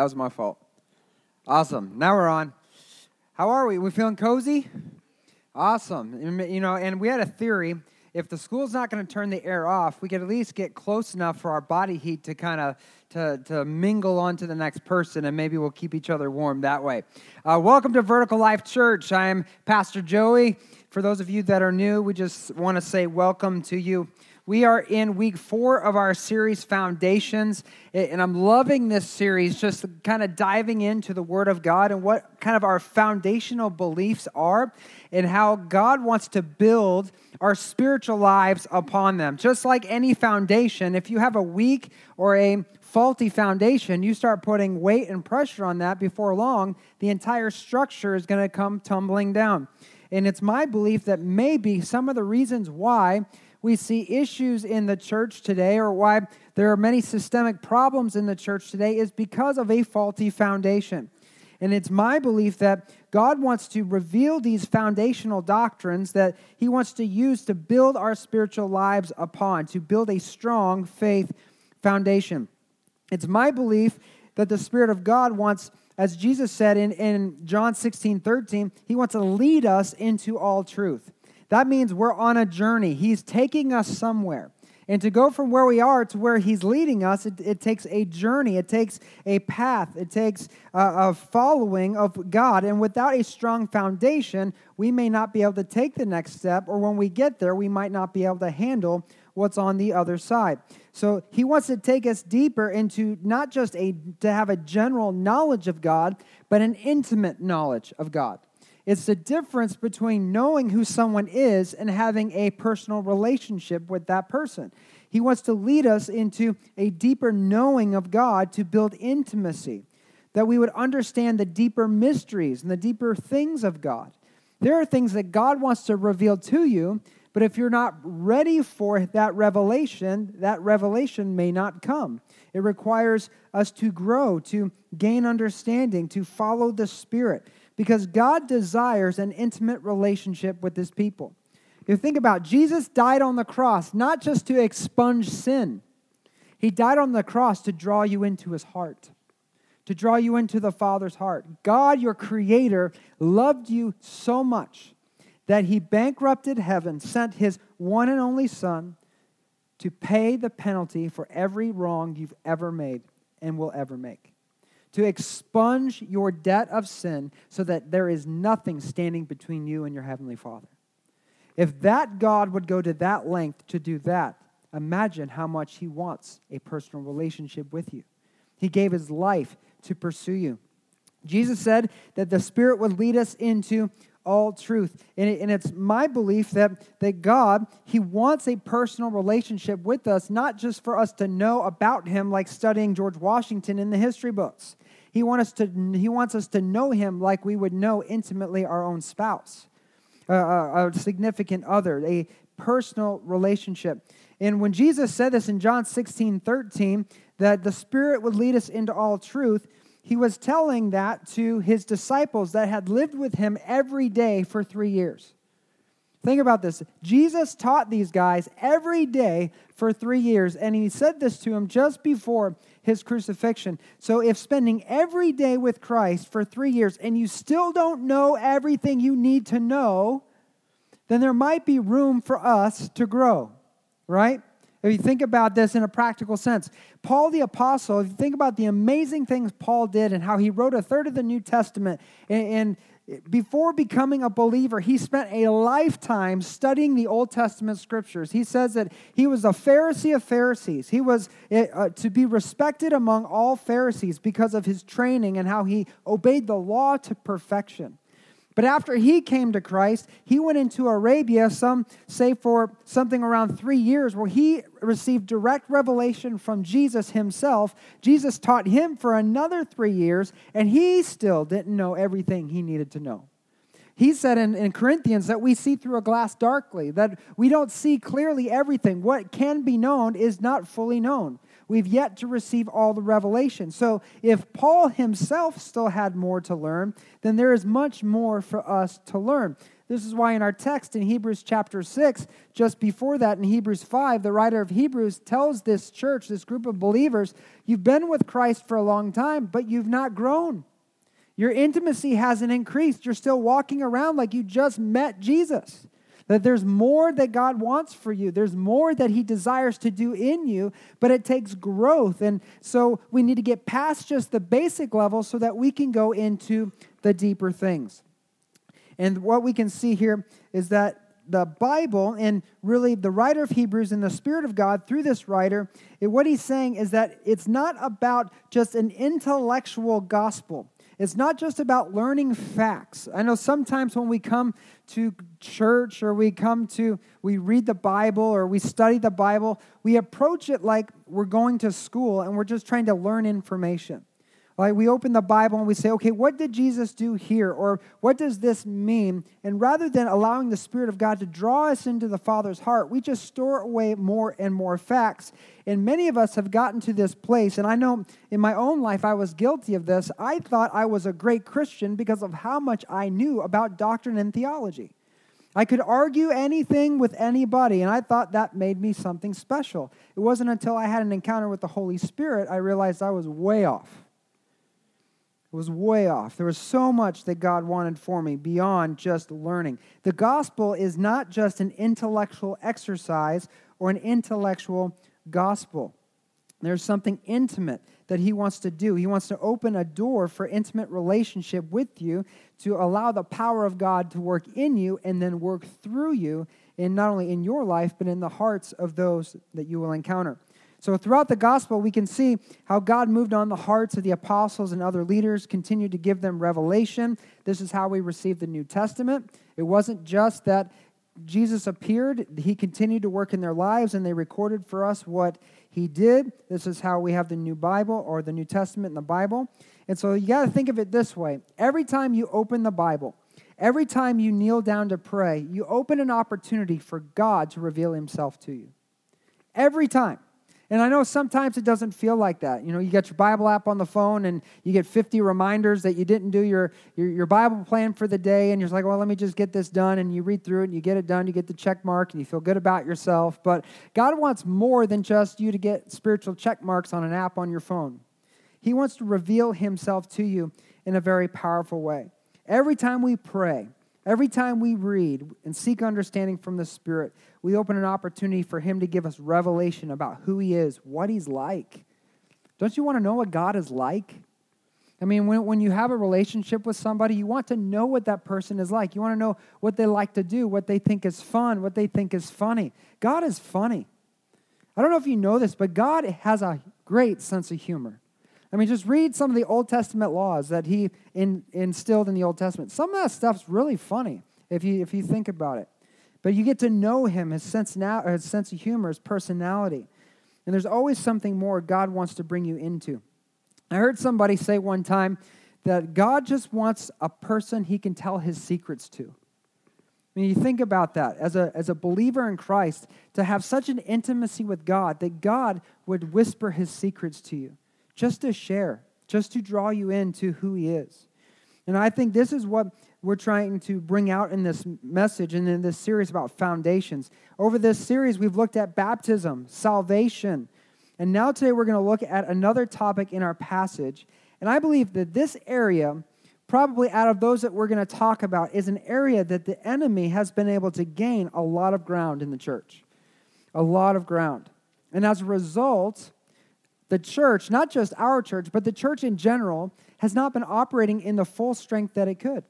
That was my fault. Awesome. Now we're on. How are we? We feeling cozy? Awesome. You know, and we had a theory. If the school's not going to turn the air off, we could at least get close enough for our body heat to kind of to, to mingle onto the next person, and maybe we'll keep each other warm that way. Uh, welcome to Vertical Life Church. I'm Pastor Joey. For those of you that are new, we just want to say welcome to you. We are in week four of our series, Foundations, and I'm loving this series, just kind of diving into the Word of God and what kind of our foundational beliefs are, and how God wants to build our spiritual lives upon them. Just like any foundation, if you have a weak or a faulty foundation, you start putting weight and pressure on that before long, the entire structure is going to come tumbling down. And it's my belief that maybe some of the reasons why we see issues in the church today or why there are many systemic problems in the church today is because of a faulty foundation. And it's my belief that God wants to reveal these foundational doctrines that He wants to use to build our spiritual lives upon, to build a strong faith foundation. It's my belief that the Spirit of God wants, as Jesus said in, in John 16 13, He wants to lead us into all truth. That means we're on a journey. He's taking us somewhere. And to go from where we are to where He's leading us, it, it takes a journey, it takes a path, it takes a, a following of God. And without a strong foundation, we may not be able to take the next step, or when we get there, we might not be able to handle what's on the other side. So he wants to take us deeper into not just a to have a general knowledge of God, but an intimate knowledge of God. It's the difference between knowing who someone is and having a personal relationship with that person. He wants to lead us into a deeper knowing of God to build intimacy, that we would understand the deeper mysteries and the deeper things of God. There are things that God wants to reveal to you, but if you're not ready for that revelation, that revelation may not come. It requires us to grow, to gain understanding, to follow the Spirit because God desires an intimate relationship with his people. You think about Jesus died on the cross not just to expunge sin. He died on the cross to draw you into his heart, to draw you into the Father's heart. God, your creator, loved you so much that he bankrupted heaven, sent his one and only son to pay the penalty for every wrong you've ever made and will ever make to expunge your debt of sin so that there is nothing standing between you and your Heavenly Father. If that God would go to that length to do that, imagine how much He wants a personal relationship with you. He gave His life to pursue you. Jesus said that the Spirit would lead us into all truth. And, it's my belief that, that God, He wants a personal relationship with us, not just for us to know about Him like studying George Washington in the history books. He, want us to, he wants us to know Him like we would know intimately our own spouse, uh, a significant other, a personal relationship. And when Jesus said this in John 16 13, that the Spirit would lead us into all truth, he was telling that to his disciples that had lived with him every day for three years. Think about this. Jesus taught these guys every day for three years, and he said this to them just before his crucifixion. So, if spending every day with Christ for three years and you still don't know everything you need to know, then there might be room for us to grow, right? If you think about this in a practical sense, Paul the Apostle, if you think about the amazing things Paul did and how he wrote a third of the New Testament, and, before becoming a believer, he spent a lifetime studying the Old Testament scriptures. He says that he was a Pharisee of Pharisees. He was uh, to be respected among all Pharisees because of his training and how he obeyed the law to perfection. But after he came to Christ, he went into Arabia, some say for something around three years, where he received direct revelation from Jesus himself. Jesus taught him for another three years, and he still didn't know everything he needed to know. He said in, in Corinthians that we see through a glass darkly, that we don't see clearly everything. What can be known is not fully known. We've yet to receive all the revelation. So if Paul himself still had more to learn, then there is much more for us to learn. This is why in our text in Hebrews chapter 6, just before that in Hebrews 5, the writer of Hebrews tells this church, this group of believers, you've been with Christ for a long time, but you've not grown. Your intimacy hasn't increased. You're still walking around like you just met Jesus. That there's more that God wants for you. There's more that He desires to do in you, but it takes growth. And so we need to get past just the basic level so that we can go into the deeper things. And what we can see here is that the Bible and really the writer of Hebrews and the Spirit of God through this writer, what he's saying is that it's not about just an intellectual gospel. It's not just about learning facts. I know sometimes when we come to church or we come to, we read the Bible or we study the Bible, we approach it like we're going to school and we're just trying to learn information. Like we open the Bible and we say, okay, what did Jesus do here? Or what does this mean? And rather than allowing the Spirit of God to draw us into the Father's heart, we just store away more and more facts. And many of us have gotten to this place. And I know in my own life I was guilty of this. I thought I was a great Christian because of how much I knew about doctrine and theology. I could argue anything with anybody, and I thought that made me something special. It wasn't until I had an encounter with the Holy Spirit I realized I was way off. Was way off. There was so much that God wanted for me beyond just learning. The gospel is not just an intellectual exercise or an intellectual gospel. There's something intimate that he wants to do. He wants to open a door for intimate relationship with you to allow the power of God to work in you and then work through you in not only in your life but in the hearts of those that you will encounter. So, throughout the gospel, we can see how God moved on the hearts of the apostles and other leaders, continued to give them revelation. This is how we received the New Testament. It wasn't just that Jesus appeared, He continued to work in their lives, and they recorded for us what He did. This is how we have the New Bible or the New Testament in the Bible. And so, you got to think of it this way every time you open the Bible, every time you kneel down to pray, you open an opportunity for God to reveal Himself to you. Every time. And I know sometimes it doesn't feel like that. You know, you got your Bible app on the phone and you get 50 reminders that you didn't do your, your, your, Bible plan for the day, and you're like, well, let me just get this done. And you read through it and you get it done, you get the check mark, and you feel good about yourself. But God wants more than just you to get spiritual check marks on an app on your phone. He wants to reveal Himself to you in a very powerful way. Every time we pray, Every time we read and seek understanding from the Spirit, we open an opportunity for Him to give us revelation about who He is, what He's like. Don't you want to know what God is like? I mean, when, when you have a relationship with somebody, you want to know what that person is like. You want to know what they like to do, what they think is fun, what they think is funny. God is funny. I don't know if you know this, but God has a great sense of humor. I mean, just read some of the Old Testament laws that he in, instilled in the Old Testament. Some of that stuff's really funny if you, if you think about it. But you get to know him, his sense, now, his sense of humor, his personality. And there's always something more God wants to bring you into. I heard somebody say one time that God just wants a person he can tell his secrets to. I mean, you think about that as a, as a believer in Christ, to have such an intimacy with God that God would whisper his secrets to you just to share, just to draw you into who He is. And I think this is what we're trying to bring out in this message and in this series about foundations. Over this series, we've looked at baptism, salvation, and now today we're going to look at another topic in our passage. And I believe that this area, probably out of those that we're going to talk about, is an area that the enemy has been able to gain a lot of ground in the church. A lot of ground. And as a result, the church, not just our church, but the church in general, has not been operating in the full strength that it could.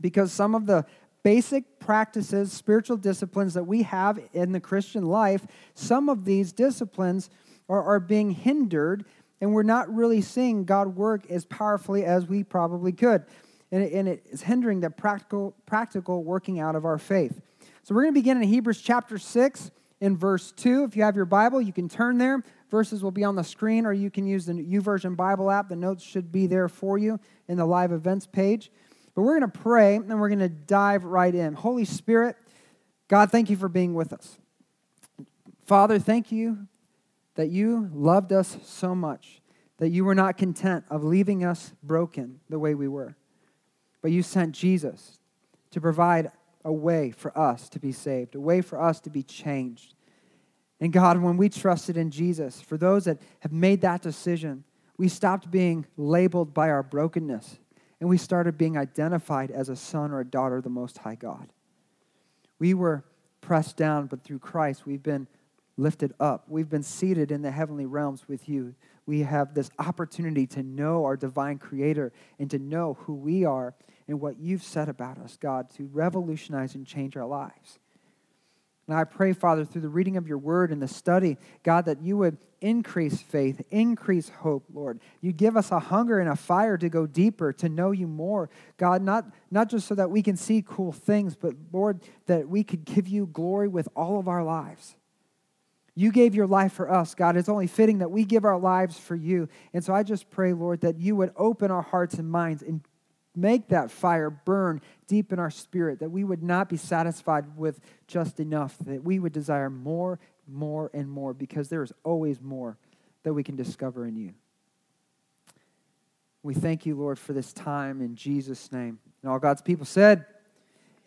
Because some of the basic practices, spiritual disciplines that we have in the Christian life, some of these disciplines are, are being hindered, and we're not really seeing God work as powerfully as we probably could. And it, and it is hindering the practical, practical working out of our faith. So we're going to begin in Hebrews chapter 6 in verse 2. If you have your Bible, you can turn there. Verses will be on the screen, or you can use the YouVersion Bible app. The notes should be there for you in the live events page. But we're going to pray and we're going to dive right in. Holy Spirit, God, thank you for being with us. Father, thank you that you loved us so much, that you were not content of leaving us broken the way we were, but you sent Jesus to provide a way for us to be saved, a way for us to be changed. And God, when we trusted in Jesus, for those that have made that decision, we stopped being labeled by our brokenness and we started being identified as a son or a daughter of the Most High God. We were pressed down, but through Christ, we've been lifted up. We've been seated in the heavenly realms with you. We have this opportunity to know our divine creator and to know who we are and what you've said about us, God, to revolutionize and change our lives. And I pray, Father, through the reading of your word and the study, God, that you would increase faith, increase hope, Lord. You give us a hunger and a fire to go deeper, to know you more. God, not, not just so that we can see cool things, but Lord, that we could give you glory with all of our lives. You gave your life for us, God. It's only fitting that we give our lives for you. And so I just pray, Lord, that you would open our hearts and minds and make that fire burn deep in our spirit, that we would not be satisfied with just enough, that we would desire more, more, and more, because there is always more that we can discover in you. We thank you, Lord, for this time in Jesus' name. And all God's people said,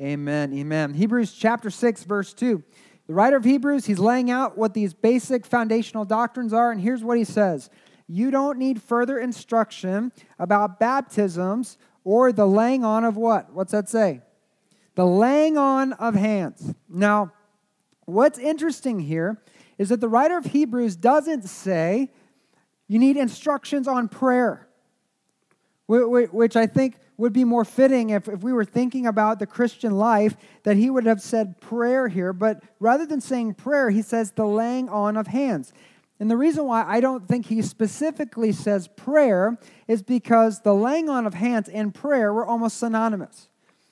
Amen. Amen. Hebrews chapter 6, verse 2. The writer of Hebrews, he's laying out what these basic foundational doctrines are, and here's what he says You don't need further instruction about baptisms or the laying on of what? What's that say? The laying on of hands. Now, what's interesting here is that the writer of Hebrews doesn't say you need instructions on prayer, which I think would be more fitting if, if we were thinking about the Christian life, that he would have said prayer here. But rather than saying prayer, he says the laying on of hands. And the reason why I don't think he specifically says prayer is because the laying on of hands and prayer were almost synonymous.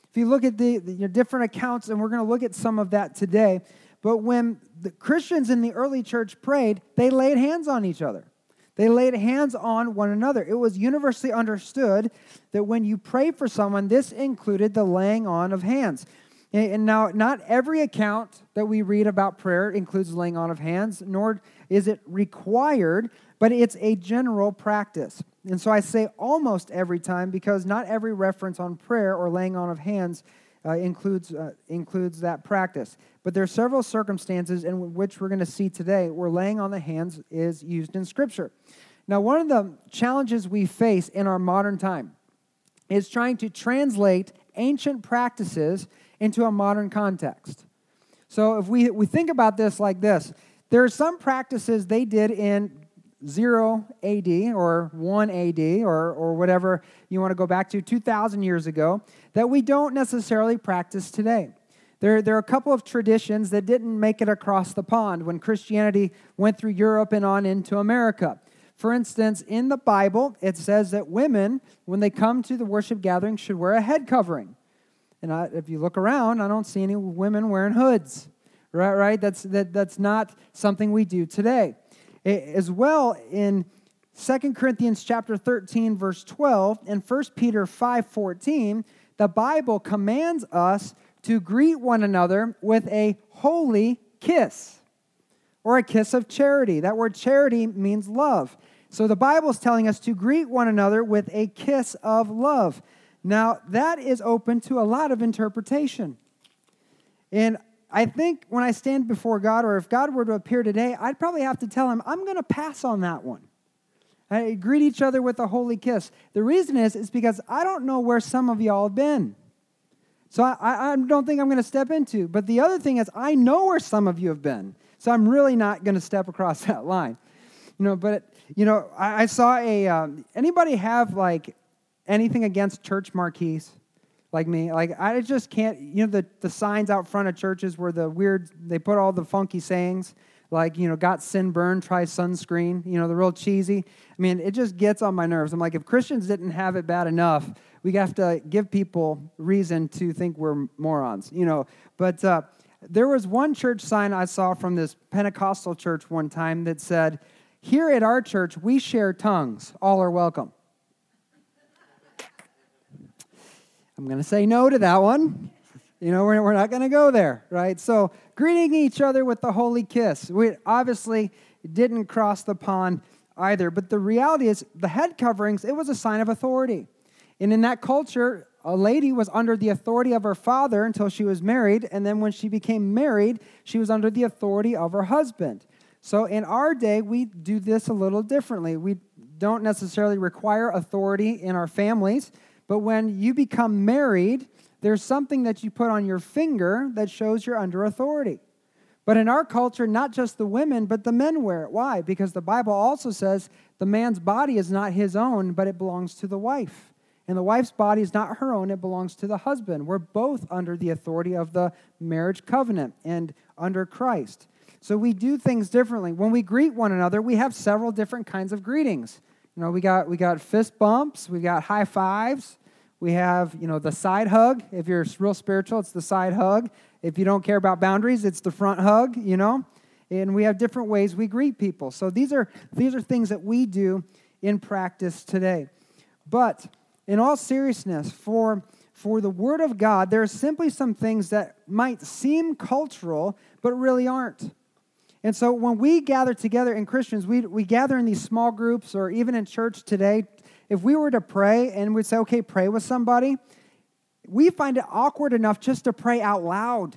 If you look at the, the different accounts, and we're going to look at some of that today, but when the Christians in the early church prayed, they laid hands on each other. They laid hands on one another. It was universally understood that when you pray for someone, this included the laying on of hands. And now, not every account that we read about prayer includes laying on of hands, nor is it required, but it's a general practice. And so I say almost every time because not every reference on prayer or laying on of hands uh, includes, uh, includes that practice. But there are several circumstances in which we're going to see today where laying on the hands is used in Scripture. Now, one of the challenges we face in our modern time is trying to translate ancient practices into a modern context. So if we, we think about this like this, there are some practices they did in 0 AD or 1 AD or, or whatever you want to go back to 2,000 years ago that we don't necessarily practice today. There, there are a couple of traditions that didn't make it across the pond when Christianity went through Europe and on into America. For instance, in the Bible, it says that women, when they come to the worship gathering, should wear a head covering. And I, if you look around, I don't see any women wearing hoods. Right, right? That's, that, that's not something we do today. As well, in 2 Corinthians chapter 13, verse 12, and 1 Peter 5 14, the Bible commands us to greet one another with a holy kiss or a kiss of charity. That word charity means love. So the Bible is telling us to greet one another with a kiss of love. Now, that is open to a lot of interpretation. And I think when I stand before God, or if God were to appear today, I'd probably have to tell him, I'm going to pass on that one. I greet each other with a holy kiss. The reason is, is because I don't know where some of y'all have been. So I, I don't think I'm going to step into. But the other thing is, I know where some of you have been. So I'm really not going to step across that line. You know, but, you know, I, I saw a, um, anybody have like anything against church marquees? Like me, like I just can't. You know the the signs out front of churches where the weird they put all the funky sayings, like you know, got sin burn, try sunscreen. You know, the real cheesy. I mean, it just gets on my nerves. I'm like, if Christians didn't have it bad enough, we have to give people reason to think we're morons. You know, but. Uh, there was one church sign I saw from this Pentecostal church one time that said, Here at our church, we share tongues. All are welcome. I'm going to say no to that one. You know, we're, we're not going to go there, right? So, greeting each other with the holy kiss. We obviously didn't cross the pond either, but the reality is the head coverings, it was a sign of authority. And in that culture, a lady was under the authority of her father until she was married, and then when she became married, she was under the authority of her husband. So in our day, we do this a little differently. We don't necessarily require authority in our families, but when you become married, there's something that you put on your finger that shows you're under authority. But in our culture, not just the women, but the men wear it. Why? Because the Bible also says the man's body is not his own, but it belongs to the wife. And the wife's body is not her own, it belongs to the husband. We're both under the authority of the marriage covenant and under Christ. So we do things differently. When we greet one another, we have several different kinds of greetings. You know, we got we got fist bumps, we got high fives, we have, you know, the side hug. If you're real spiritual, it's the side hug. If you don't care about boundaries, it's the front hug, you know? And we have different ways we greet people. So these are these are things that we do in practice today. But in all seriousness, for for the word of God, there are simply some things that might seem cultural, but really aren't. And so when we gather together in Christians, we, we gather in these small groups or even in church today if we were to pray and we'd say, okay, pray with somebody, we find it awkward enough just to pray out loud.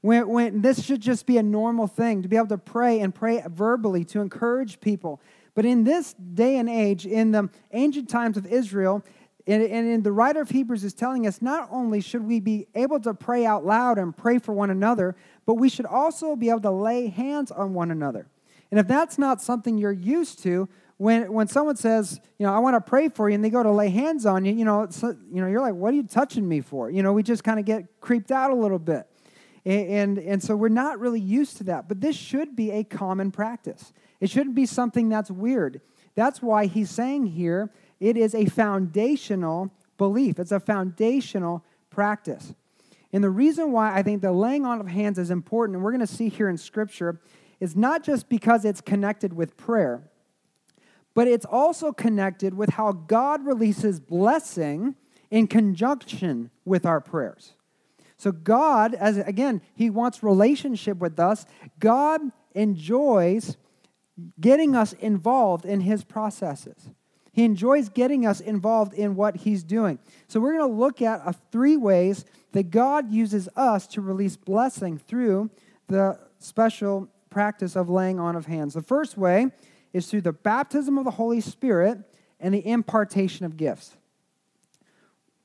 When, when this should just be a normal thing to be able to pray and pray verbally to encourage people. But in this day and age, in the ancient times of Israel, and, and in the writer of Hebrews is telling us not only should we be able to pray out loud and pray for one another, but we should also be able to lay hands on one another. And if that's not something you're used to, when, when someone says, you know, I want to pray for you, and they go to lay hands on you, you know, uh, you know, you're like, what are you touching me for? You know, we just kind of get creeped out a little bit. And, and, and so we're not really used to that. But this should be a common practice. It shouldn't be something that's weird. That's why he's saying here it is a foundational belief, it's a foundational practice. And the reason why I think the laying on of hands is important, and we're going to see here in Scripture, is not just because it's connected with prayer but it's also connected with how God releases blessing in conjunction with our prayers. So, God, as again, He wants relationship with us. God enjoys getting us involved in His processes. He enjoys getting us involved in what He's doing. So, we're going to look at a three ways that God uses us to release blessing through the special practice of laying on of hands. The first way is through the baptism of the Holy Spirit and the impartation of gifts.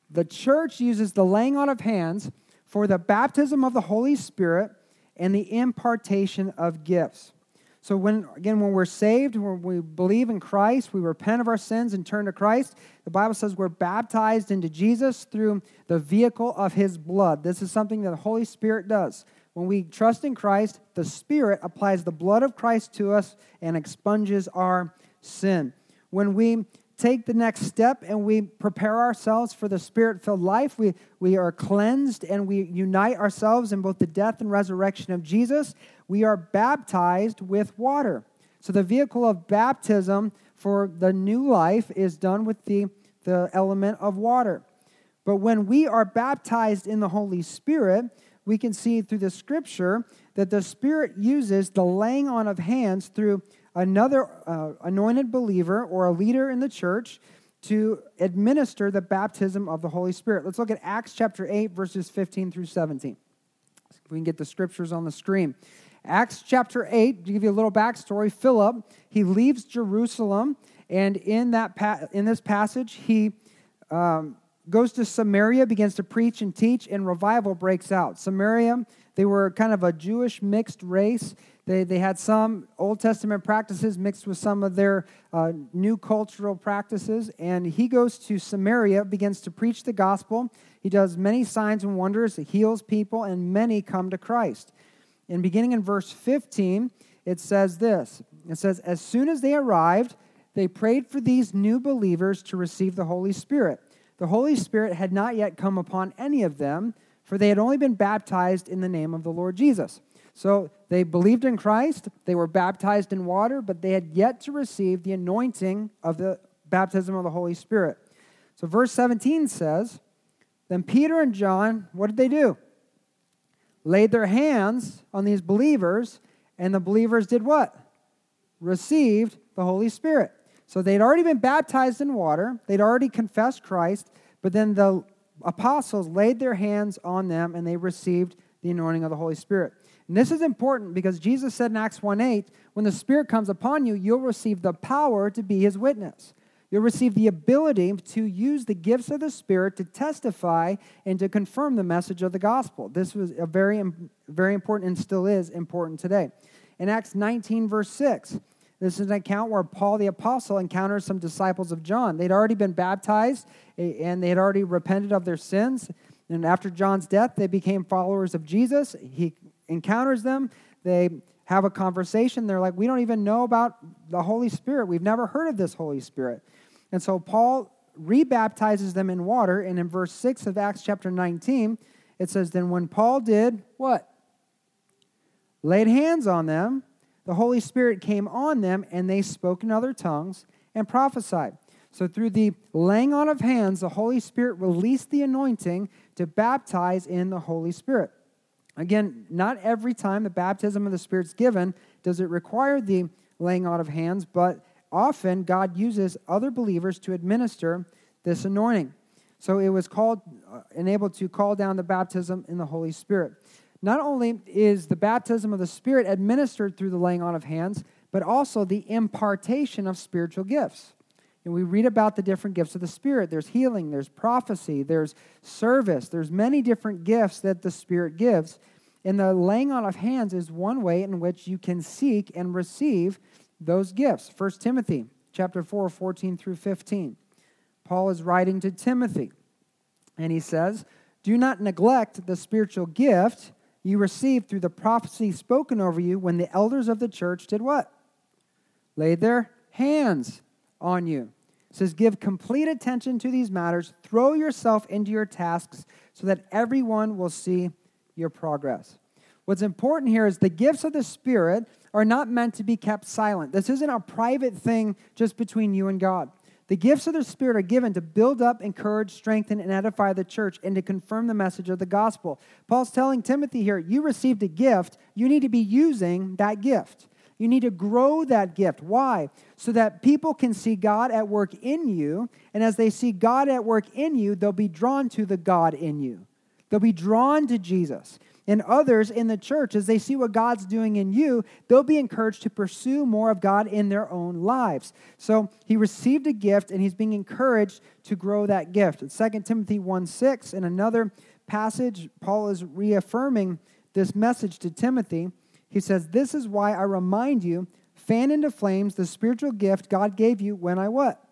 The church uses the laying on of hands for the baptism of the Holy Spirit and the impartation of gifts. So when again when we're saved, when we believe in Christ, we repent of our sins and turn to Christ, the Bible says we're baptized into Jesus through the vehicle of his blood. This is something that the Holy Spirit does. When we trust in Christ, the Spirit applies the blood of Christ to us and expunges our sin. When we take the next step and we prepare ourselves for the spirit filled life, we, we are cleansed and we unite ourselves in both the death and resurrection of Jesus. We are baptized with water. So the vehicle of baptism for the new life is done with the, the element of water. But when we are baptized in the Holy Spirit, we can see through the scripture that the Spirit uses the laying on of hands through another uh, anointed believer or a leader in the church to administer the baptism of the Holy Spirit. Let's look at Acts chapter 8, verses 15 through 17. We can get the scriptures on the screen. Acts chapter 8, to give you a little backstory, Philip, he leaves Jerusalem, and in, that pa- in this passage, he um, goes to Samaria, begins to preach and teach, and revival breaks out. Samaria, they were kind of a Jewish mixed race. They, they had some Old Testament practices mixed with some of their uh, new cultural practices. And he goes to Samaria, begins to preach the gospel. He does many signs and wonders, he heals people, and many come to Christ. And beginning in verse 15, it says this It says, As soon as they arrived, they prayed for these new believers to receive the Holy Spirit. The Holy Spirit had not yet come upon any of them, for they had only been baptized in the name of the Lord Jesus. So they believed in Christ, they were baptized in water, but they had yet to receive the anointing of the baptism of the Holy Spirit. So verse 17 says, Then Peter and John, what did they do? Laid their hands on these believers, and the believers did what? Received the Holy Spirit. So they'd already been baptized in water, they'd already confessed Christ, But then the apostles laid their hands on them and they received the anointing of the Holy Spirit. And this is important because Jesus said in Acts 1 8, when the Spirit comes upon you, you'll receive the power to be his witness. You'll receive the ability to use the gifts of the Spirit to testify and to confirm the message of the gospel. This was a very, very important and still is important today. In Acts 19, verse 6, this is an account where Paul the Apostle encounters some disciples of John. They'd already been baptized and they had already repented of their sins. And after John's death, they became followers of Jesus. He encounters them. They have a conversation. They're like, We don't even know about the Holy Spirit. We've never heard of this Holy Spirit. And so Paul rebaptizes them in water. And in verse 6 of Acts chapter 19, it says, Then when Paul did what? Laid hands on them, the Holy Spirit came on them, and they spoke in other tongues and prophesied. So, through the laying on of hands, the Holy Spirit released the anointing to baptize in the Holy Spirit. Again, not every time the baptism of the Spirit's given does it require the laying on of hands, but often God uses other believers to administer this anointing. So it was called, uh, enabled to call down the baptism in the Holy Spirit. Not only is the baptism of the Spirit administered through the laying on of hands, but also the impartation of spiritual gifts. And we read about the different gifts of the Spirit. There's healing, there's prophecy, there's service, there's many different gifts that the Spirit gives. And the laying on of hands is one way in which you can seek and receive those gifts. 1 Timothy chapter 4, 14 through 15. Paul is writing to Timothy, and he says, Do not neglect the spiritual gift you received through the prophecy spoken over you when the elders of the church did what? Laid their hands on you. It says, Give complete attention to these matters, throw yourself into your tasks so that everyone will see your progress. What's important here is the gifts of the Spirit are not meant to be kept silent. This isn't a private thing just between you and God. The gifts of the Spirit are given to build up, encourage, strengthen, and edify the church and to confirm the message of the gospel. Paul's telling Timothy here, you received a gift, you need to be using that gift. You need to grow that gift. Why? So that people can see God at work in you. And as they see God at work in you, they'll be drawn to the God in you. They'll be drawn to Jesus. And others in the church, as they see what God's doing in you, they'll be encouraged to pursue more of God in their own lives. So he received a gift and he's being encouraged to grow that gift. In 2 Timothy 1 6, in another passage, Paul is reaffirming this message to Timothy. He says, This is why I remind you, fan into flames the spiritual gift God gave you when I what?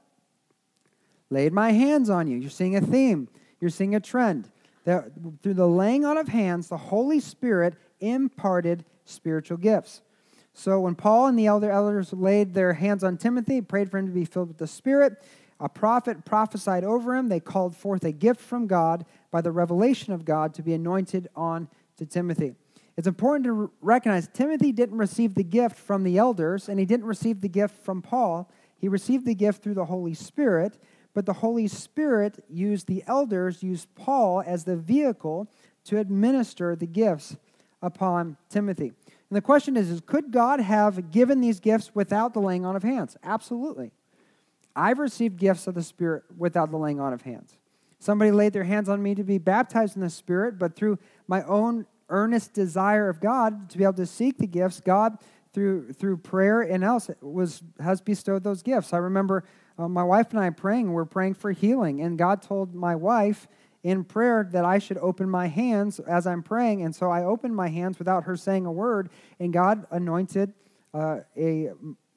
Laid my hands on you. You're seeing a theme, you're seeing a trend. That through the laying on of hands, the Holy Spirit imparted spiritual gifts. So when Paul and the elder elders laid their hands on Timothy, prayed for him to be filled with the Spirit, a prophet prophesied over him. They called forth a gift from God by the revelation of God to be anointed on to Timothy. It's important to recognize Timothy didn't receive the gift from the elders, and he didn't receive the gift from Paul. He received the gift through the Holy Spirit, but the Holy Spirit used the elders, used Paul as the vehicle to administer the gifts upon Timothy. And the question is, is could God have given these gifts without the laying on of hands? Absolutely. I've received gifts of the Spirit without the laying on of hands. Somebody laid their hands on me to be baptized in the Spirit, but through my own earnest desire of God to be able to seek the gifts, God through through prayer and else was has bestowed those gifts. I remember uh, my wife and I praying. We're praying for healing, and God told my wife in prayer that I should open my hands as I'm praying, and so I opened my hands without her saying a word, and God anointed uh, a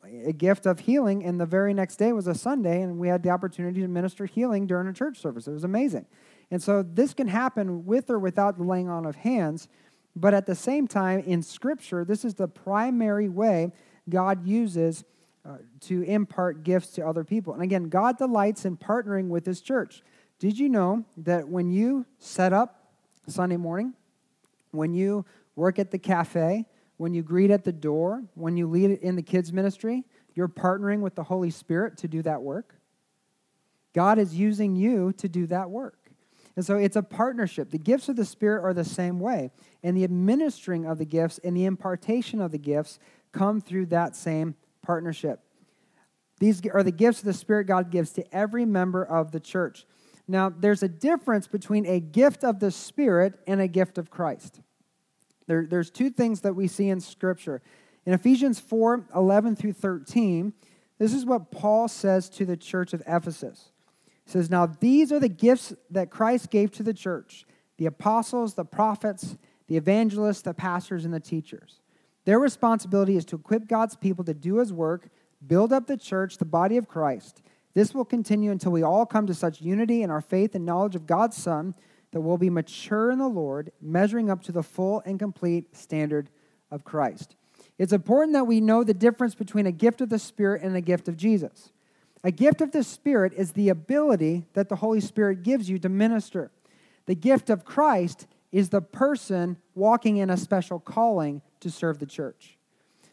a gift of healing. And the very next day was a Sunday, and we had the opportunity to minister healing during a church service. It was amazing. And so this can happen with or without the laying on of hands. But at the same time, in Scripture, this is the primary way God uses uh, to impart gifts to other people. And again, God delights in partnering with His church. Did you know that when you set up Sunday morning, when you work at the cafe, when you greet at the door, when you lead in the kids' ministry, you're partnering with the Holy Spirit to do that work? God is using you to do that work. And so it's a partnership. The gifts of the Spirit are the same way. And the administering of the gifts and the impartation of the gifts come through that same partnership. These are the gifts the Spirit God gives to every member of the church. Now, there's a difference between a gift of the Spirit and a gift of Christ. There, there's two things that we see in Scripture. In Ephesians 4 11 through 13, this is what Paul says to the church of Ephesus. He says, Now these are the gifts that Christ gave to the church the apostles, the prophets, the evangelists, the pastors, and the teachers. Their responsibility is to equip God's people to do his work, build up the church, the body of Christ. This will continue until we all come to such unity in our faith and knowledge of God's Son that we'll be mature in the Lord, measuring up to the full and complete standard of Christ. It's important that we know the difference between a gift of the Spirit and a gift of Jesus. A gift of the Spirit is the ability that the Holy Spirit gives you to minister. The gift of Christ is the person walking in a special calling to serve the church.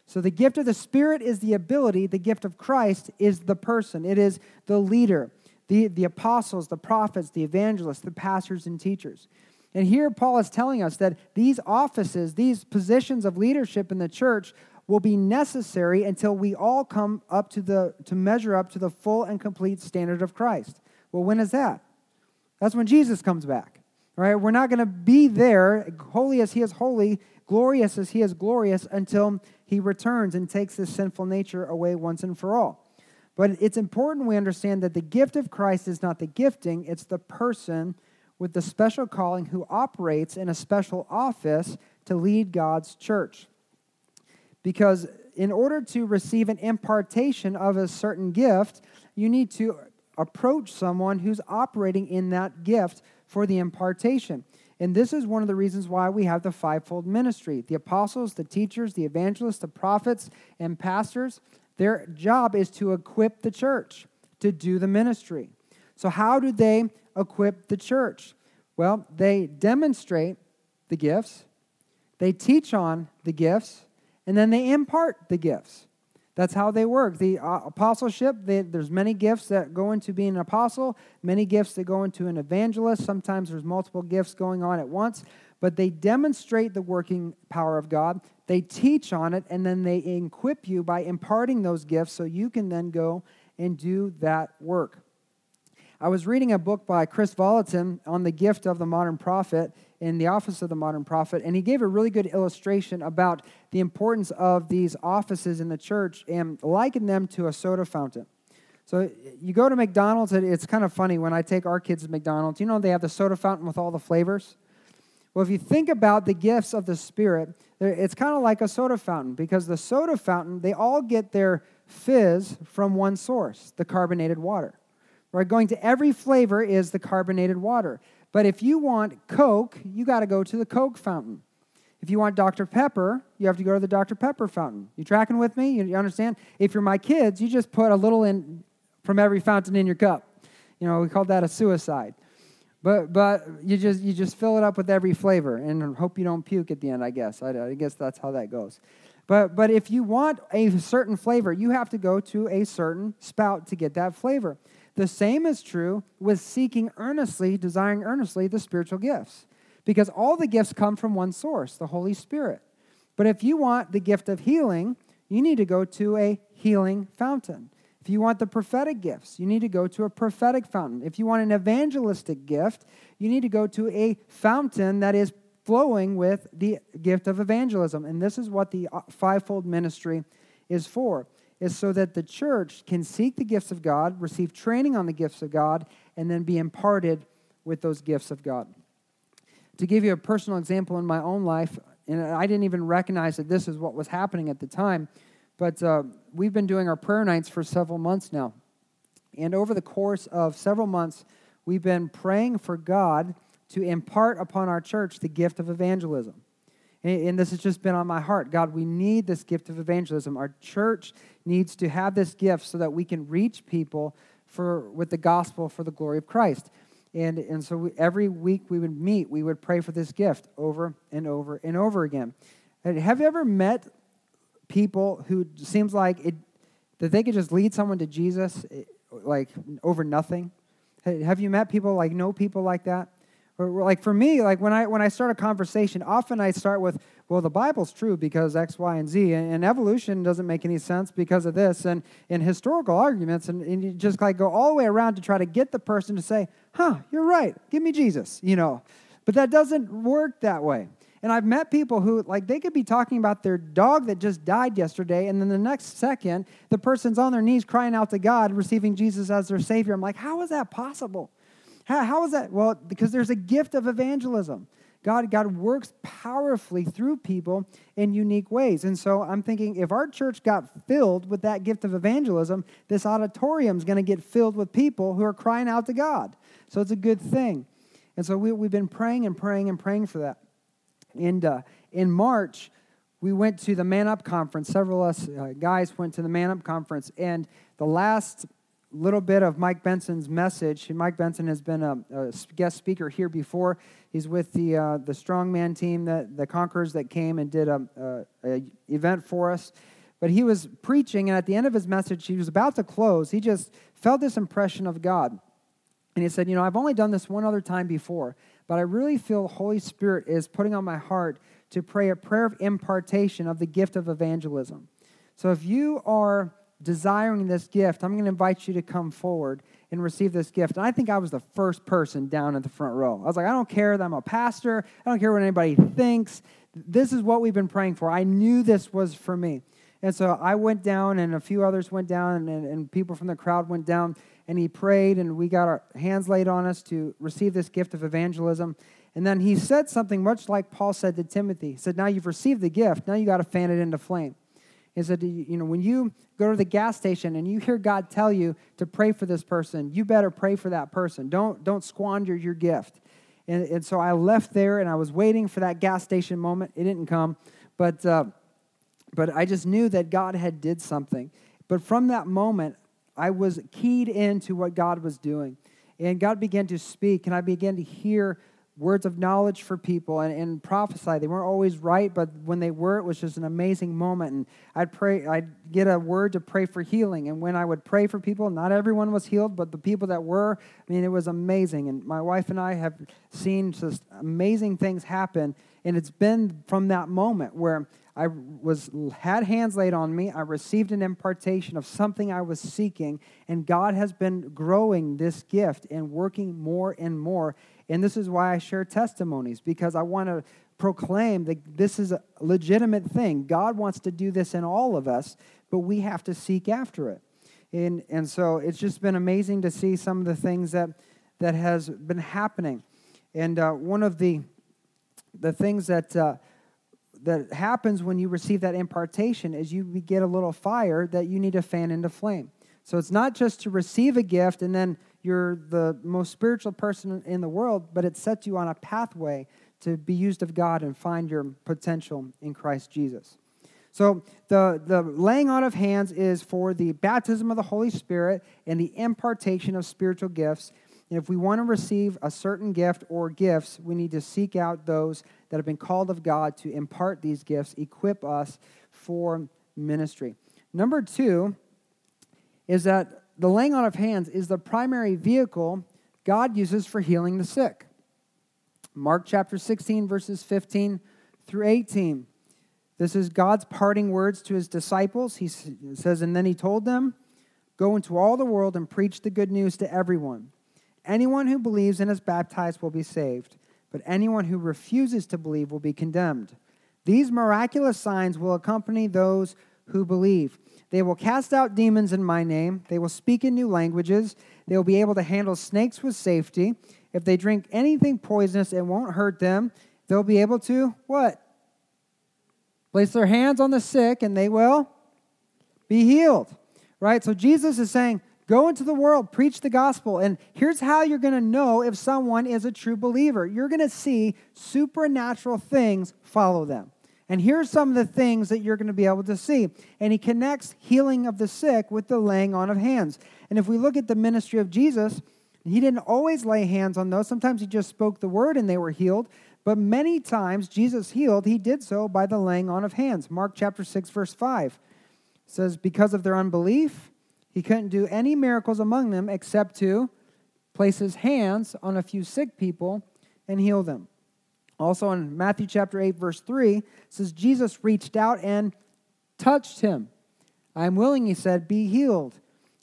So the gift of the Spirit is the ability, the gift of Christ is the person, it is the leader, the, the apostles, the prophets, the evangelists, the pastors, and teachers. And here Paul is telling us that these offices, these positions of leadership in the church, will be necessary until we all come up to the to measure up to the full and complete standard of Christ. Well, when is that? That's when Jesus comes back. Right, we're not going to be there, holy as he is holy, glorious as he is glorious, until he returns and takes this sinful nature away once and for all. But it's important we understand that the gift of Christ is not the gifting, it's the person with the special calling who operates in a special office to lead God's church. Because in order to receive an impartation of a certain gift, you need to approach someone who's operating in that gift for the impartation. And this is one of the reasons why we have the fivefold ministry the apostles, the teachers, the evangelists, the prophets, and pastors. Their job is to equip the church to do the ministry. So, how do they equip the church? Well, they demonstrate the gifts, they teach on the gifts, and then they impart the gifts. That's how they work. The uh, apostleship, they, there's many gifts that go into being an apostle, many gifts that go into an evangelist. Sometimes there's multiple gifts going on at once, but they demonstrate the working power of God. They teach on it, and then they equip you by imparting those gifts so you can then go and do that work. I was reading a book by Kris Vallotton on the gift of the modern prophet in the office of the modern prophet, and he gave a really good illustration about the importance of these offices in the church and likened them to a soda fountain. So you go to McDonald's, it's kind of funny when I take our kids to McDonald's. You know, they have the soda fountain with all the flavors. Well, if you think about the gifts of the Spirit, it's kind of like a soda fountain because the soda fountain, they all get their fizz from one source, the carbonated water. Right? Going to every flavor is the carbonated water. But if you want Coke, you got to go to the Coke fountain. If you want Dr. Pepper, you have to go to the Dr. Pepper fountain. You tracking with me? You, understand? If you're my kids, you just put a little in from every fountain in your cup. You know, we call that a suicide. But but you just you just fill it up with every flavor and hope you don't puke at the end. I guess I, I guess that's how that goes. But but if you want a certain flavor, you have to go to a certain spout to get that flavor. The same is true with seeking earnestly, desiring earnestly the spiritual gifts, because all the gifts come from one source, the Holy Spirit. But if you want the gift of healing, you need to go to a healing fountain. If you want the prophetic gifts, you need to go to a prophetic fountain. If you want an evangelistic gift, you need to go to a fountain that is flowing with the gift of evangelism. And this is what the uh, fivefold ministry is for is so that the church can seek the gifts of God, receive training on the gifts of God, and then be imparted with those gifts of God. To give you a personal example in my own life, and I didn't even recognize that this is what was happening at the time, but uh, we've been doing our prayer nights for several months now. And over the course of several months, we've been praying for God to impart upon our church the gift of evangelism. And this has just been on my heart. God, we need this gift of evangelism. Our church needs to have this gift so that we can reach people for, with the gospel for the glory of Christ. And, and so we, every week we would meet, we would pray for this gift over and over and over again. And have you ever met people who seems like it, that they could just lead someone to Jesus eh, like over nothing? Have you met people like know people like that? Like for me, like when I when I start a conversation, often I start with, well, the Bible's true because X, Y, and Z, and, and evolution doesn't make any sense because of this, and in historical arguments, and, and you just like go all the way around to try to get the person to say, huh, you're right, give me Jesus, you know. But that doesn't work that way. And I've met people who, like, they could be talking about their dog that just died yesterday, and then the next second, the person's on their knees crying out to God, receiving Jesus as their Savior. I'm like, how is that possible? How, how is that? Well, because there's a gift of evangelism. God, God works powerfully through people in unique ways. And so I'm thinking if our church got filled with that gift of evangelism, this auditorium is going to get filled with people who are crying out to God. So it's a good thing. And so we, we've been praying and praying and praying for that. And uh, in March, we went to the Man Up conference. Several of us uh, guys went to the Man Up conference. And the last little bit of Mike Benson's message. Mike Benson has been a, a guest speaker here before. He's with the uh, the strongman team, that the Conquerors that came and did a, a, a, event for us. But he was preaching, and at the end of his message, he was about to close. He just felt this impression of God, and he said, "You know, I've only done this one other time before, but I really feel Holy Spirit is putting on my heart to pray a prayer of impartation of the gift of evangelism. So if you are desiring this gift, I'm going to invite you to come forward and receive this gift. And I think I was the first person down in the front row. I was like, I don't care that I'm a pastor, I don't care what anybody thinks. This is what we've been praying for. I knew this was for me. And so I went down, and a few others went down, and, and people from the crowd went down, and he prayed, and we got our hands laid on us to receive this gift of evangelism. And then he said something much like Paul said to Timothy. He said, Now you've received the gift, now you got to fan it into flame. He said, you know, when you go to the gas station and you hear God tell you to pray for this person, you better pray for that person. Don't, don't squander your gift. And, and so I left there and I was waiting for that gas station moment. It didn't come, but, uh, but I just knew that God had did something. But from that moment, I was keyed into what God was doing. And God began to speak, and I began to hear words of knowledge for people and, and prophesy. They weren't always right, but when they were, it was just an amazing moment. And I'd pray, I'd get a word to pray for healing. And when I would pray for people, not everyone was healed, but the people that were, I mean, it was amazing. And my wife and I have seen just amazing things happen. And it's been from that moment where I was had hands laid on me. I received an impartation of something I was seeking, and God has been growing this gift and working more and more. And this is why I share testimonies, because I want to proclaim that this is a legitimate thing. God wants to do this in all of us, but we have to seek after it. And, and so it's just been amazing to see some of the things that, that has been happening. And uh, one of the, the things that, uh, that happens when you receive that impartation is you get a little fire that you need to fan into flame. So it's not just to receive a gift and then you're the most spiritual person in the world, but it sets you on a pathway to be used of God and find your potential in Christ Jesus. So the, the laying on of hands is for the baptism of the Holy Spirit and the impartation of spiritual gifts. And if we want to receive a certain gift or gifts, we need to seek out those that have been called of God to impart these gifts, equip us for ministry. Number two is that the laying on of hands is the primary vehicle God uses for healing the sick. Mark chapter 16, verses 15 through 18. This is God's parting words to his disciples. He says, And then he told them, Go into all the world and preach the good news to everyone. Anyone who believes and is baptized will be saved, but anyone who refuses to believe will be condemned. These miraculous signs will accompany those who believe. They will cast out demons in my name. They will speak in new languages. They will be able to handle snakes with safety. If they drink anything poisonous, it won't hurt them. They'll be able to, what? Place their hands on the sick and they will be healed. Right? So Jesus is saying, go into the world, preach the gospel. And here's how you're going to know if someone is a true believer you're going to see supernatural things follow them. And here's some of the things that you're going to be able to see. And he connects healing of the sick with the laying on of hands. And if we look at the ministry of Jesus, he didn't always lay hands on those. Sometimes he just spoke the word and they were healed. But many times Jesus healed, he did so by the laying on of hands. Mark chapter 6, verse 5 says, Because of their unbelief, he couldn't do any miracles among them except to place his hands on a few sick people and heal them. Also in Matthew chapter 8, verse 3, says, Jesus reached out and touched him. I am willing, he said, be healed.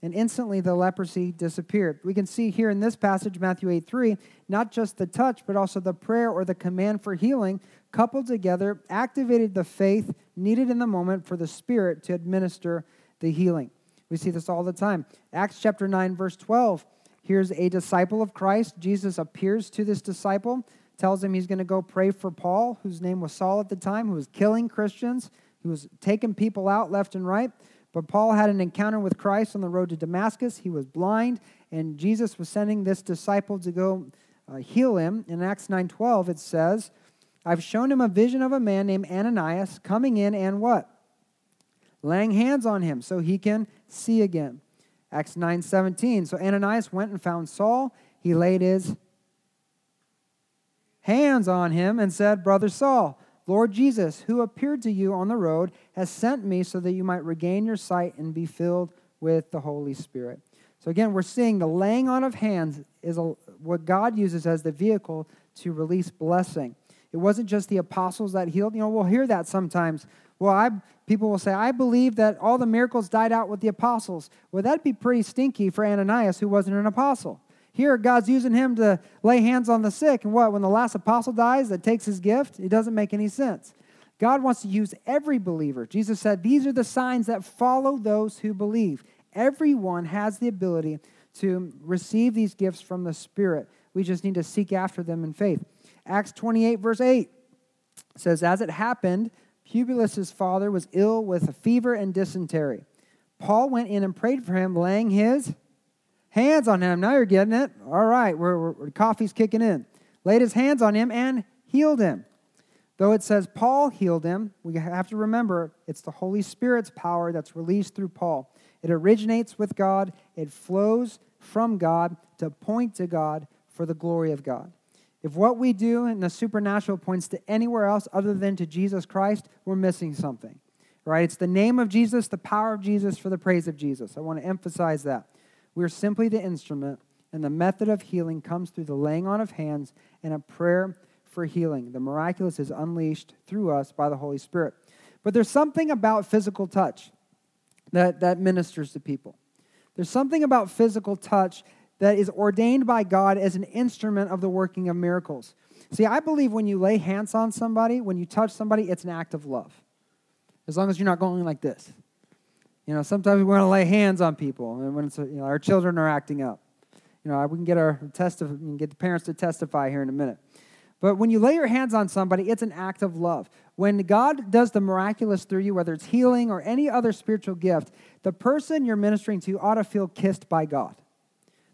And instantly the leprosy disappeared. We can see here in this passage, Matthew 8 3, not just the touch, but also the prayer or the command for healing, coupled together, activated the faith needed in the moment for the Spirit to administer the healing. We see this all the time. Acts chapter 9, verse 12. Here's a disciple of Christ. Jesus appears to this disciple, tells him he's going to go pray for Paul, whose name was Saul at the time, who was killing Christians, who was taking people out left and right. But Paul had an encounter with Christ on the road to Damascus. He was blind, and Jesus was sending this disciple to go uh, heal him. In Acts 9:12 it says, "I've shown him a vision of a man named Ananias coming in and what? Laying hands on him so he can see again." Acts 9:17. So Ananias went and found Saul. He laid his hands on him and said, "Brother Saul, Lord Jesus, who appeared to you on the road, has sent me so that you might regain your sight and be filled with the Holy Spirit." So again, we're seeing the laying on of hands is a, what God uses as the vehicle to release blessing. It wasn't just the apostles that healed. You know, we'll hear that sometimes. Well, I, people will say, I believe that all the miracles died out with the apostles. Well, that'd be pretty stinky for Ananias, who wasn't an apostle. Here, God's using him to lay hands on the sick. And what? When the last apostle dies, that takes his gift? It doesn't make any sense. God wants to use every believer. Jesus said, These are the signs that follow those who believe. Everyone has the ability to receive these gifts from the Spirit. We just need to seek after them in faith. Acts 28, verse 8 says, As it happened, Publius' father was ill with a fever and dysentery. Paul went in and prayed for him, laying his hands on him. Now you're getting it. All right, we're, we're, coffee's kicking in. Laid his hands on him and healed him. Though it says Paul healed him, we have to remember it's the Holy Spirit's power that's released through Paul. It originates with God, it flows from God to point to God for the glory of God. If what we do in the supernatural points to anywhere else other than to Jesus Christ, we're missing something. Right? It's the name of Jesus, the power of Jesus for the praise of Jesus. I want to emphasize that. We're simply the instrument, and the method of healing comes through the laying on of hands and a prayer for healing. The miraculous is unleashed through us by the Holy Spirit. But there's something about physical touch that, that ministers to people. There's something about physical touch that is ordained by God as an instrument of the working of miracles. See, I believe when you lay hands on somebody, when you touch somebody, it's an act of love. As long as you're not going like this. You know, sometimes we want to lay hands on people, and when it's, you know, our children are acting up. You know, we can get our testif- we can get the parents to testify here in a minute. But when you lay your hands on somebody, it's an act of love. When God does the miraculous through you, whether it's healing or any other spiritual gift, the person you're ministering to ought to feel kissed by God.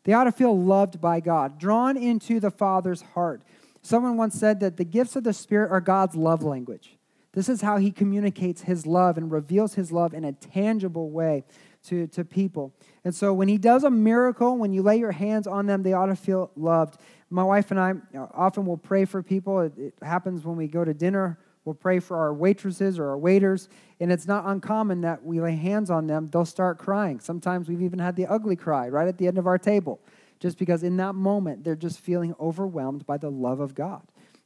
They ought to feel loved by God, drawn into the Father's heart. Someone once said that the gifts of the Spirit are God's love language. This is how he communicates his love and reveals his love in a tangible way to, to people. And so when he does a miracle, when you lay your hands on them, they ought to feel loved. My wife and I often will pray for people. It, it happens when we go to dinner We'll pray for our waitresses or our waiters, and it's not uncommon that we lay hands on them, they'll start crying. Sometimes we've even had the ugly cry right at the end of our table, just because in that moment they're just feeling overwhelmed by the love of God.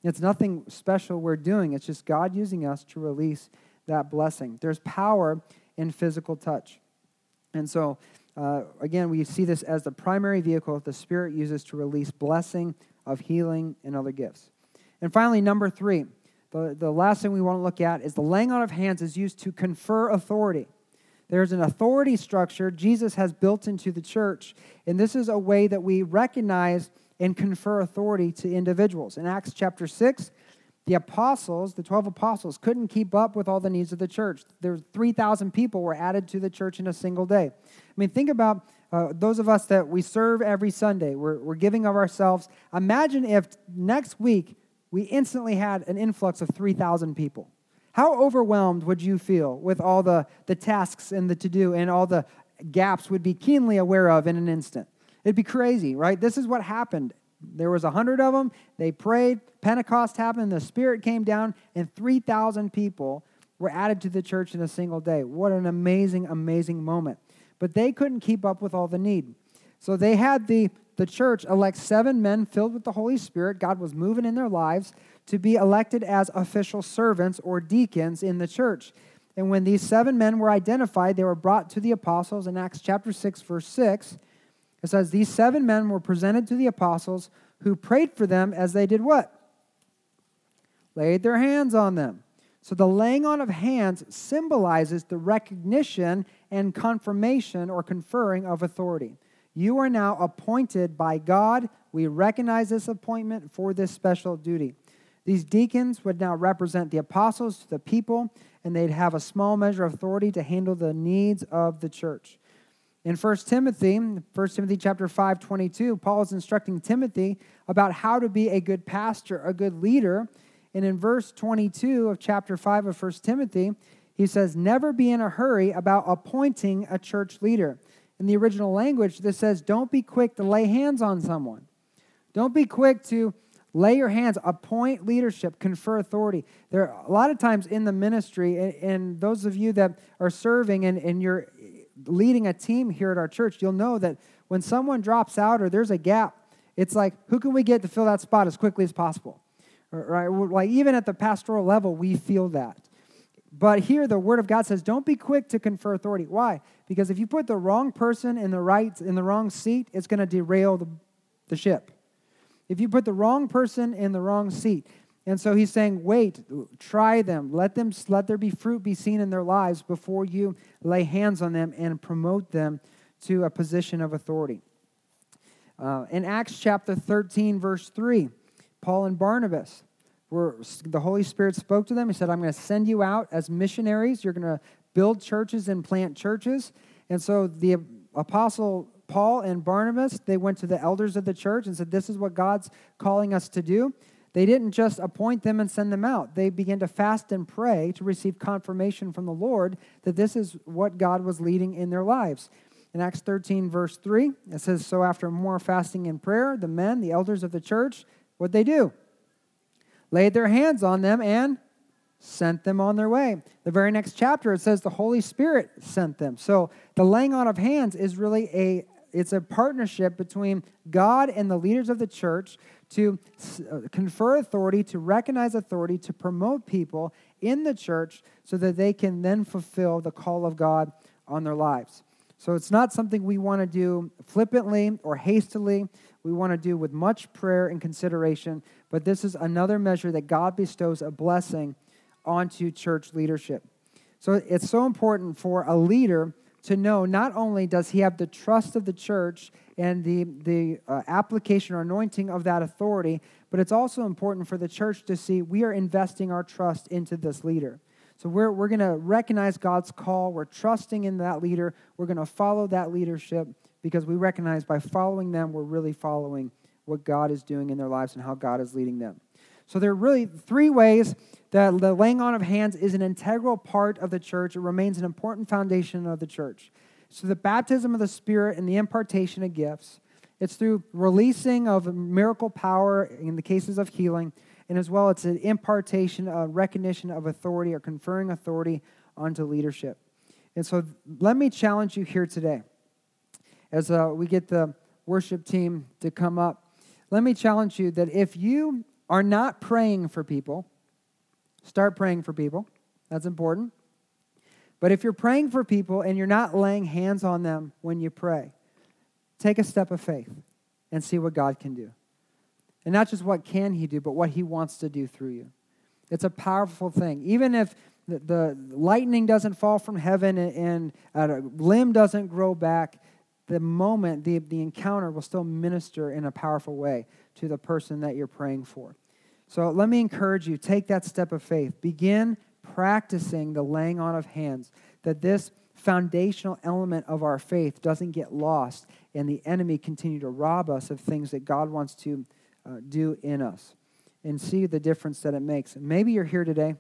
It's nothing special we're doing, it's just God using us to release that blessing. There's power in physical touch. And so, uh, again, we see this as the primary vehicle that the Spirit uses to release blessing of healing and other gifts. And finally, number three, the, the last thing we want to look at is the laying on of hands is used to confer authority. There's an authority structure Jesus has built into the church, and this is a way that we recognize and confer authority to individuals. In Acts chapter 6, the apostles, the 12 apostles, couldn't keep up with all the needs of the church. There 3,000 people were added to the church in a single day. I mean, think about uh, those of us that we serve every Sunday. We're, we're giving of ourselves. Imagine if next week we instantly had an influx of 3,000 people. How overwhelmed would you feel with all the, the tasks and the to do and all the gaps would be keenly aware of in an instant? It'd be crazy, right? This is what happened. There was a hundred of them. They prayed. Pentecost happened. The Spirit came down, and 3,000 people were added to the church in a single day. What an amazing, amazing moment. But they couldn't keep up with all the need. So they had the, the church elect seven men filled with the Holy Spirit. God was moving in their lives to be elected as official servants or deacons in the church. And when these seven men were identified, they were brought to the apostles in Acts chapter 6, verse 6. It says, These seven men were presented to the apostles who prayed for them as they did what? Laid their hands on them. So the laying on of hands symbolizes the recognition and confirmation or conferring of authority. You are now appointed by God. We recognize this appointment for this special duty. These deacons would now represent the apostles to the people, and they'd have a small measure of authority to handle the needs of the church. In 1 Timothy, 1 Timothy chapter 5, 22, Paul is instructing Timothy about how to be a good pastor, a good leader. And in verse 22 of chapter 5 of 1 Timothy, he says, Never be in a hurry about appointing a church leader. In the original language, this says, Don't be quick to lay hands on someone. Don't be quick to Lay your hands, appoint leadership, confer authority. There are a lot of times in the ministry, and, those of you that are serving and, and you're leading a team here at our church, you'll know that when someone drops out or there's a gap, it's like, who can we get to fill that spot as quickly as possible? Right? Like, even at the pastoral level, we feel that. But here, the Word of God says, don't be quick to confer authority. Why? Because if you put the wrong person in the right, in the wrong seat, it's going to derail the, the ship if you put the wrong person in the wrong seat. And so he's saying, wait, try them. Let them let there be fruit be seen in their lives before you lay hands on them and promote them to a position of authority. Uh, in Acts chapter 13, verse 3, Paul and Barnabas, were, the Holy Spirit spoke to them. He said, I'm going to send you out as missionaries. You're going to build churches and plant churches. And so the apostle Paul and Barnabas, they went to the elders of the church and said, This is what God's calling us to do. They didn't just appoint them and send them out. They began to fast and pray to receive confirmation from the Lord that this is what God was leading in their lives. In Acts 13, verse 3, it says, So after more fasting and prayer, the men, the elders of the church, what they do? Laid their hands on them and sent them on their way. The very next chapter, it says the Holy Spirit sent them. So the laying on of hands is really a it's a partnership between God and the leaders of the church to uh, confer authority, to recognize authority, to promote people in the church so that they can then fulfill the call of God on their lives. So it's not something we want to do flippantly or hastily. We want to do with much prayer and consideration, but this is another measure that God bestows a blessing onto church leadership. So it's so important for a leader to know not only does he have the trust of the church and the, the uh, application or anointing of that authority, but it's also important for the church to see we are investing our trust into this leader. So we're, we're going to recognize God's call. We're trusting in that leader. We're going to follow that leadership because we recognize by following them, we're really following what God is doing in their lives and how God is leading them. So there are really three ways that the laying on of hands is an integral part of the church. It remains an important foundation of the church. So the baptism of the Spirit and the impartation of gifts. It's through releasing of miracle power in the cases of healing, and as well, it's an impartation, a recognition of authority or conferring authority onto leadership. And so, let me challenge you here today as uh, we get the worship team to come up. Let me challenge you that if you are not praying for people, start praying for people. That's important. But if you're praying for people and you're not laying hands on them when you pray, take a step of faith and see what God can do. And not just what can he do, but what he wants to do through you. It's a powerful thing. Even if the, lightning doesn't fall from heaven and, and a limb doesn't grow back, the moment, the, the encounter will still minister in a powerful way to the person that you're praying for. So let me encourage you take that step of faith. Begin practicing the laying on of hands, that this foundational element of our faith doesn't get lost and the enemy continue to rob us of things that God wants to uh, do in us and see the difference that it makes. maybe you're here today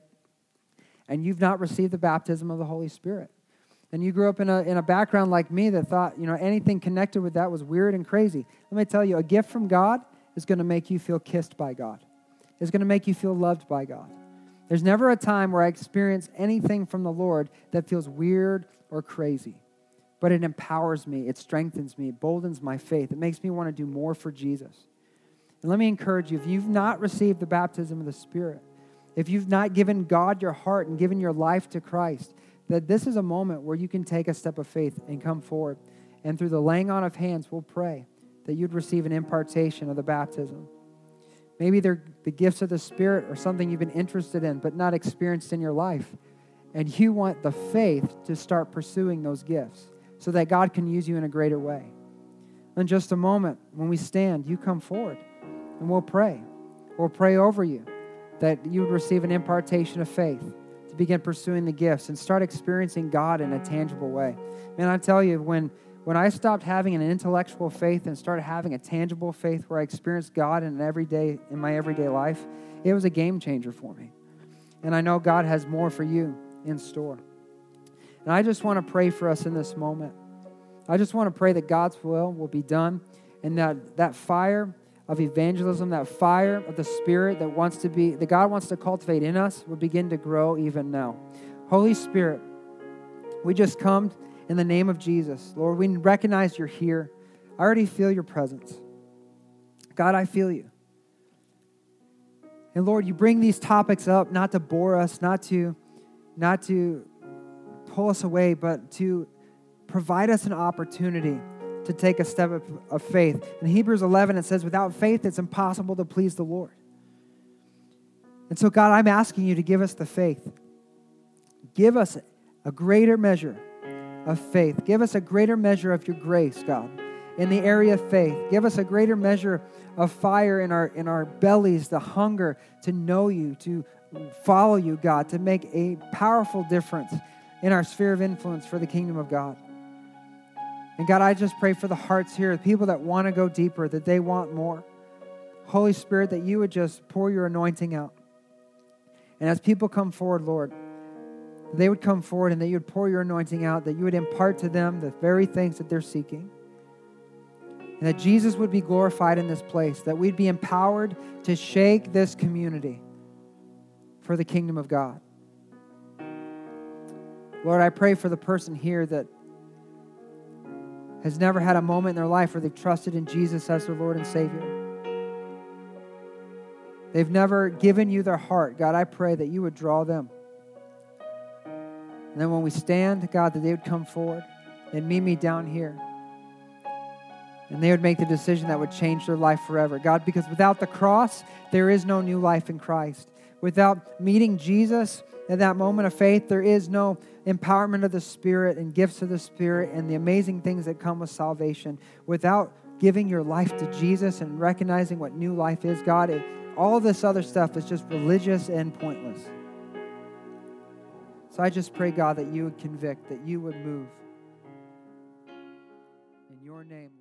and you've not received the baptism of the Holy Spirit and you grew up in a, in a background like me that thought, you know, anything connected with that was weird and crazy. Let me tell you, a gift from God is going to make you feel kissed by God. It's going to make you feel loved by God. There's never a time where I experience anything from the Lord that feels weird or crazy. but it empowers me, it strengthens me, it boldens my faith. It makes me want to do more for Jesus. And let me encourage you if you've not received the baptism of the Spirit, if you've not given God your heart and given your life to Christ, that this is a moment where you can take a step of faith and come forward. And through the laying on of hands, we'll pray that you'd receive an impartation of the baptism. Maybe they're the gifts of the Spirit or something you've been interested in but not experienced in your life. And you want the faith to start pursuing those gifts so that God can use you in a greater way. In just a moment, when we stand, you come forward and we'll pray. We'll pray over you that you would receive an impartation of faith to begin pursuing the gifts and start experiencing God in a tangible way. Man, I tell you, when when I stopped having an intellectual faith and started having a tangible faith where I experienced God in everyday in my everyday life, it was a game changer for me. And I know God has more for you in store. And I just want to pray for us in this moment. I just want to pray that God's will will be done and that that fire of evangelism, that fire of the Spirit that wants to be, that God wants to cultivate in us, will begin to grow even now. Holy Spirit, we just come in the name of Jesus. Lord, we recognize you're here. I already feel your presence. God, I feel you. And Lord, you bring these topics up not to bore us, not to not to pull us away, but to provide us an opportunity to take a step of, of faith. In Hebrews 11 it says without faith it's impossible to please the Lord. And so God, I'm asking you to give us the faith. Give us a greater measure of faith. Give us a greater measure of your grace, God, in the area of faith. Give us a greater measure of fire in our, in our bellies, the hunger to know you, to follow you, God, to make a powerful difference in our sphere of influence for the kingdom of God. And God, I just pray for the hearts here, the people that want to go deeper, that they want more. Holy Spirit, that you would just pour your anointing out. And as people come forward, Lord, they would come forward and that you would pour your anointing out, that you would impart to them the very things that they're seeking. And that Jesus would be glorified in this place, that we'd be empowered to shake this community for the kingdom of God. Lord, I pray for the person here that has never had a moment in their life where they've trusted in Jesus as their Lord and Savior. They've never given you their heart. God, I pray that you would draw them. And then when we stand, God, that they would come forward and meet me down here. And they would make the decision that would change their life forever. God, because without the cross, there is no new life in Christ. Without meeting Jesus at that moment of faith, there is no empowerment of the Spirit and gifts of the Spirit and the amazing things that come with salvation. Without giving your life to Jesus and recognizing what new life is, God, it, all this other stuff is just religious and pointless. So I just pray, God, that you would convict, that you would move. In your name.